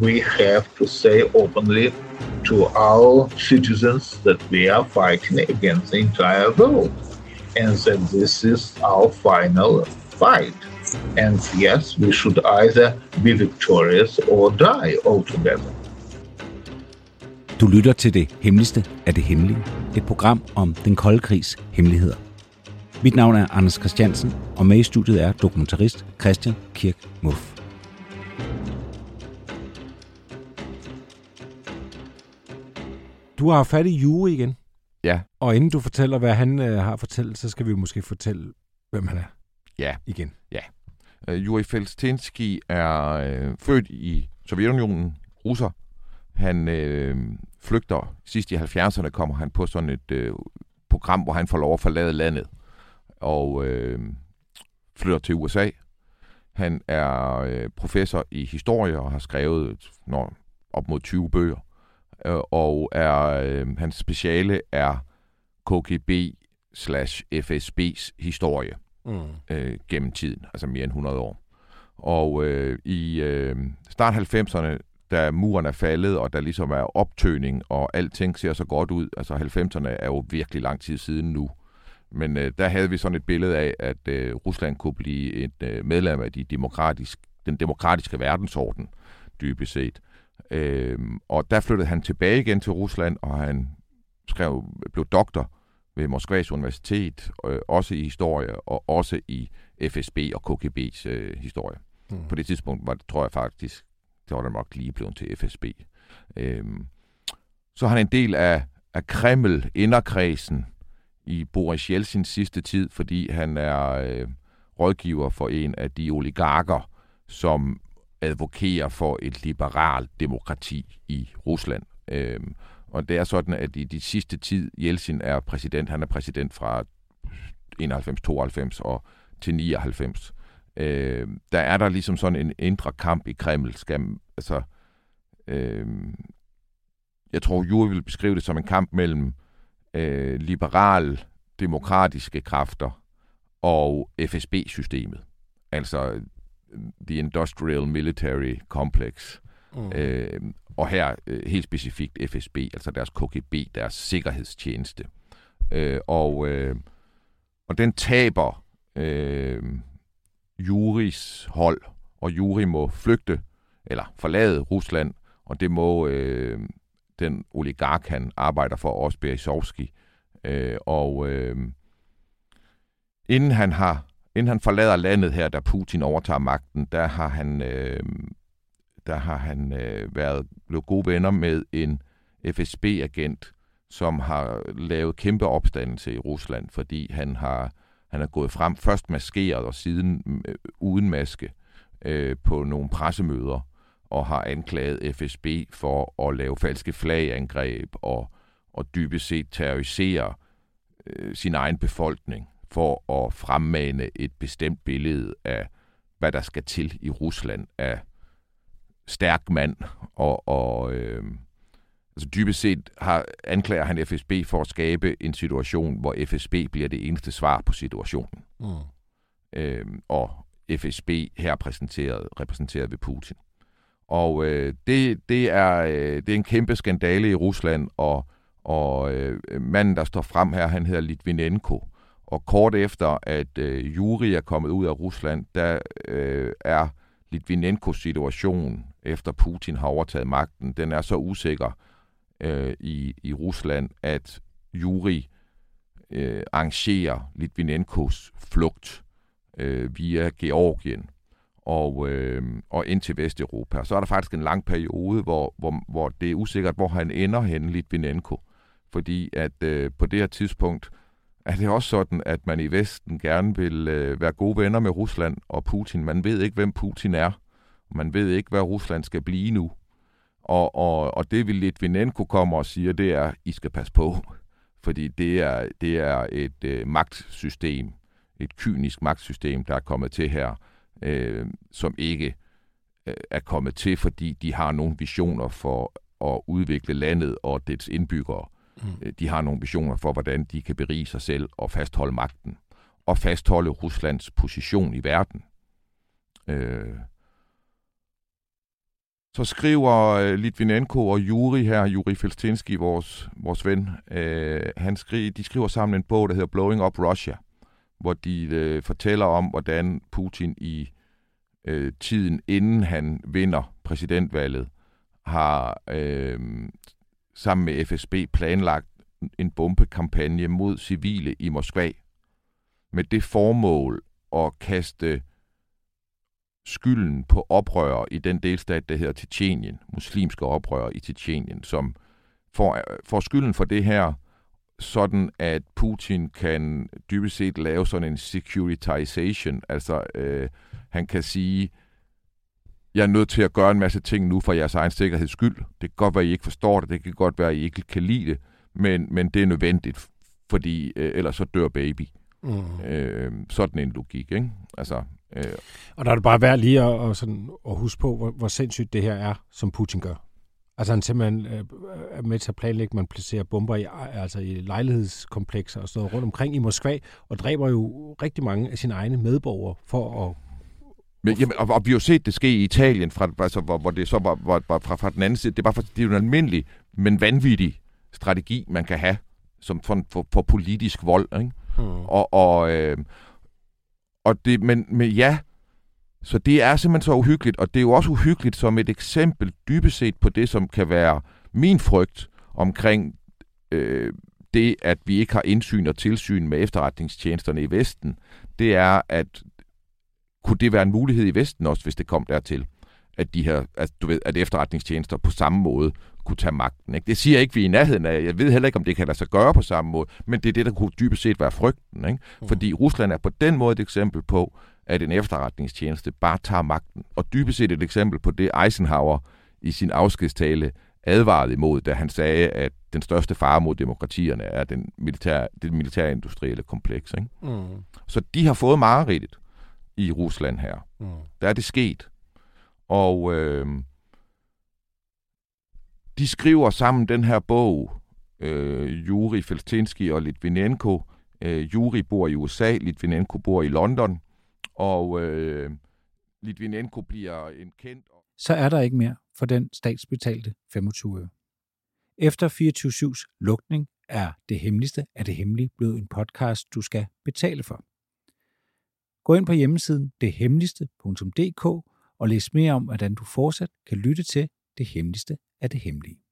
We have to say openly to our citizens that we are fighting against the entire world and that this is our final fight. And yes, we should either be victorious or die altogether. Du lytter til det hemmeligste af det hemmelige. Et program om den kolde krigs hemmeligheder. Mit navn er Anders Christiansen, og med i studiet er dokumentarist Christian Kirk Muff. Du har fat i Jure igen. Ja. Og inden du fortæller, hvad han øh, har fortalt, så skal vi måske fortælle, hvem han er Ja. igen. Uh, Yuri Felstinsky er øh, født i Sovjetunionen, russer. Han øh, flygter sidst i 70'erne, kommer han på sådan et øh, program, hvor han får lov at forlade landet og øh, flytter til USA. Han er øh, professor i historie og har skrevet når, op mod 20 bøger. Øh, og er øh, hans speciale er KGB slash FSB's historie Mm. øh, gennem tiden, altså mere end 100 år. Og øh, i øh, start 90'erne, da muren er faldet, og der ligesom er optøning, og alting ser så godt ud, altså 90'erne er jo virkelig lang tid siden nu, men øh, der havde vi sådan et billede af, at øh, Rusland kunne blive et øh, medlem af de demokratisk, den demokratiske verdensorden, dybest set. Øh, og der flyttede han tilbage igen til Rusland, og han skrev, blev doktor ved Moskvas Universitet, øh, også i historie, og også i FSB og KGB's øh, historie. Mm. På det tidspunkt var det, tror jeg faktisk, det var der nok lige blevet til FSB. Øhm, så er han en del af, af Kreml, inderkredsen, i Boris Jeltsins sidste tid, fordi han er øh, rådgiver for en af de oligarker, som advokerer for et liberalt demokrati i Rusland. Øhm, og det er sådan, at i de sidste tid, Jeltsin er præsident, han er præsident fra 91-92 og til 99, øh, der er der ligesom sådan en indre kamp i Kreml. Skal, altså, øh, jeg tror, Jure vil beskrive det som en kamp mellem øh, liberal, demokratiske kræfter og FSB-systemet. Altså The Industrial Military Complex. Mm. Øh, og her øh, helt specifikt FSB, altså deres KGB, deres sikkerhedstjeneste. Øh, og, øh, og den taber øh, Juris hold, og Juri må flygte, eller forlade Rusland, og det må øh, den oligark, han arbejder for, også Berezovski. Øh, og øh, inden han har inden han forlader landet her, da Putin overtager magten, der har han øh, der har han øh, været blevet gode venner med en FSB-agent, som har lavet kæmpe opstandelse i Rusland, fordi han har han er gået frem først maskeret og siden øh, uden maske øh, på nogle pressemøder og har anklaget FSB for at lave falske flagangreb og, og dybest set terrorisere øh, sin egen befolkning for at fremmane et bestemt billede af, hvad der skal til i Rusland af stærk mand, og, og øh, altså dybest set har, anklager han FSB for at skabe en situation, hvor FSB bliver det eneste svar på situationen. Mm. Øh, og FSB her præsenteret, repræsenteret ved Putin. Og øh, det, det, er, øh, det er en kæmpe skandale i Rusland, og, og øh, manden, der står frem her, han hedder Litvinenko. Og kort efter, at øh, Juri er kommet ud af Rusland, der øh, er Litvinenkos situation, efter Putin har overtaget magten, den er så usikker øh, i, i Rusland, at Juri øh, arrangerer Litvinenkos flugt øh, via Georgien og, øh, og ind til Vesteuropa. Så er der faktisk en lang periode, hvor, hvor, hvor det er usikkert, hvor han ender hen, Litvinenko. Fordi at øh, på det her tidspunkt er det også sådan, at man i Vesten gerne vil øh, være gode venner med Rusland og Putin. Man ved ikke, hvem Putin er. Man ved ikke, hvad Rusland skal blive nu. Og, og, og det vil Litvinenko komme og siger, det er, I skal passe på. Fordi det er, det er et øh, magtsystem, et kynisk magtsystem, der er kommet til her, øh, som ikke øh, er kommet til, fordi de har nogle visioner for at udvikle landet og dets indbyggere. Mm. Øh, de har nogle visioner for, hvordan de kan berige sig selv og fastholde magten. Og fastholde Ruslands position i verden. Øh, så skriver øh, Litvinenko og Juri her, Juri Felstinski, vores, vores ven, øh, han skriver, de skriver sammen en bog, der hedder Blowing Up Russia, hvor de øh, fortæller om, hvordan Putin i øh, tiden inden han vinder præsidentvalget, har øh, sammen med FSB planlagt en bombekampagne mod civile i Moskva med det formål at kaste skylden på oprørere i den delstat, der hedder Tjetjenien, muslimske oprørere i Tjetjenien, som får, får skylden for det her, sådan at Putin kan dybest set lave sådan en securitization, altså øh, han kan sige, jeg er nødt til at gøre en masse ting nu for jeres egen sikkerheds skyld. Det kan godt være, at I ikke forstår det, det kan godt være, at I ikke kan lide det, men, men det er nødvendigt, fordi øh, ellers så dør baby. Mm. Øh, sådan en logik, ikke? Altså, øh, og der er det bare værd lige at, at, sådan, at huske på, hvor, hvor sindssygt det her er, som Putin gør. Altså han simpelthen øh, er med til at planlægge, at man placerer bomber i, altså i lejlighedskomplekser og sådan noget rundt omkring i Moskva, og dræber jo rigtig mange af sine egne medborgere for at men, jamen, og, og vi har jo set det ske i Italien, fra, altså, hvor, hvor det så var, var, var fra, fra den anden side. Det er, bare for, det er jo en almindelig, men vanvittig strategi, man kan have som for, for, for politisk vold. Ikke? Hmm. Og, og, øh, og det, men, men ja, så det er simpelthen så uhyggeligt, og det er jo også uhyggeligt som et eksempel dybest set på det, som kan være min frygt omkring øh, det, at vi ikke har indsyn og tilsyn med efterretningstjenesterne i Vesten. Det er, at kunne det være en mulighed i Vesten også, hvis det kom dertil, at de her, at, du ved, at efterretningstjenester på samme måde kunne tage magten. Ikke? Det siger jeg ikke, vi er i nærheden af. Jeg ved heller ikke, om det kan lade sig gøre på samme måde, men det er det, der kunne dybest set være frygten. Ikke? Mm. Fordi Rusland er på den måde et eksempel på, at en efterretningstjeneste bare tager magten. Og dybest set et eksempel på det, Eisenhower i sin afskedstale advarede imod, da han sagde, at den største fare mod demokratierne er den militær, det militærindustrielle kompleks. Ikke? Mm. Så de har fået mareridtet i Rusland her. Mm. Der er det sket. Og øh, de skriver sammen den her bog, øh, Juri Feltinski og Litvinenko. Øh, Juri bor i USA, Litvinenko bor i London, og øh, Litvinenko bliver en kendt... Så er der ikke mere for den statsbetalte 25 øre. Efter 24-7's lukning er det hemmeligste af det hemmelige blevet en podcast, du skal betale for. Gå ind på hjemmesiden dethemmeligste.dk og læs mere om, hvordan du fortsat kan lytte til det hemmeligste af det hemmelige.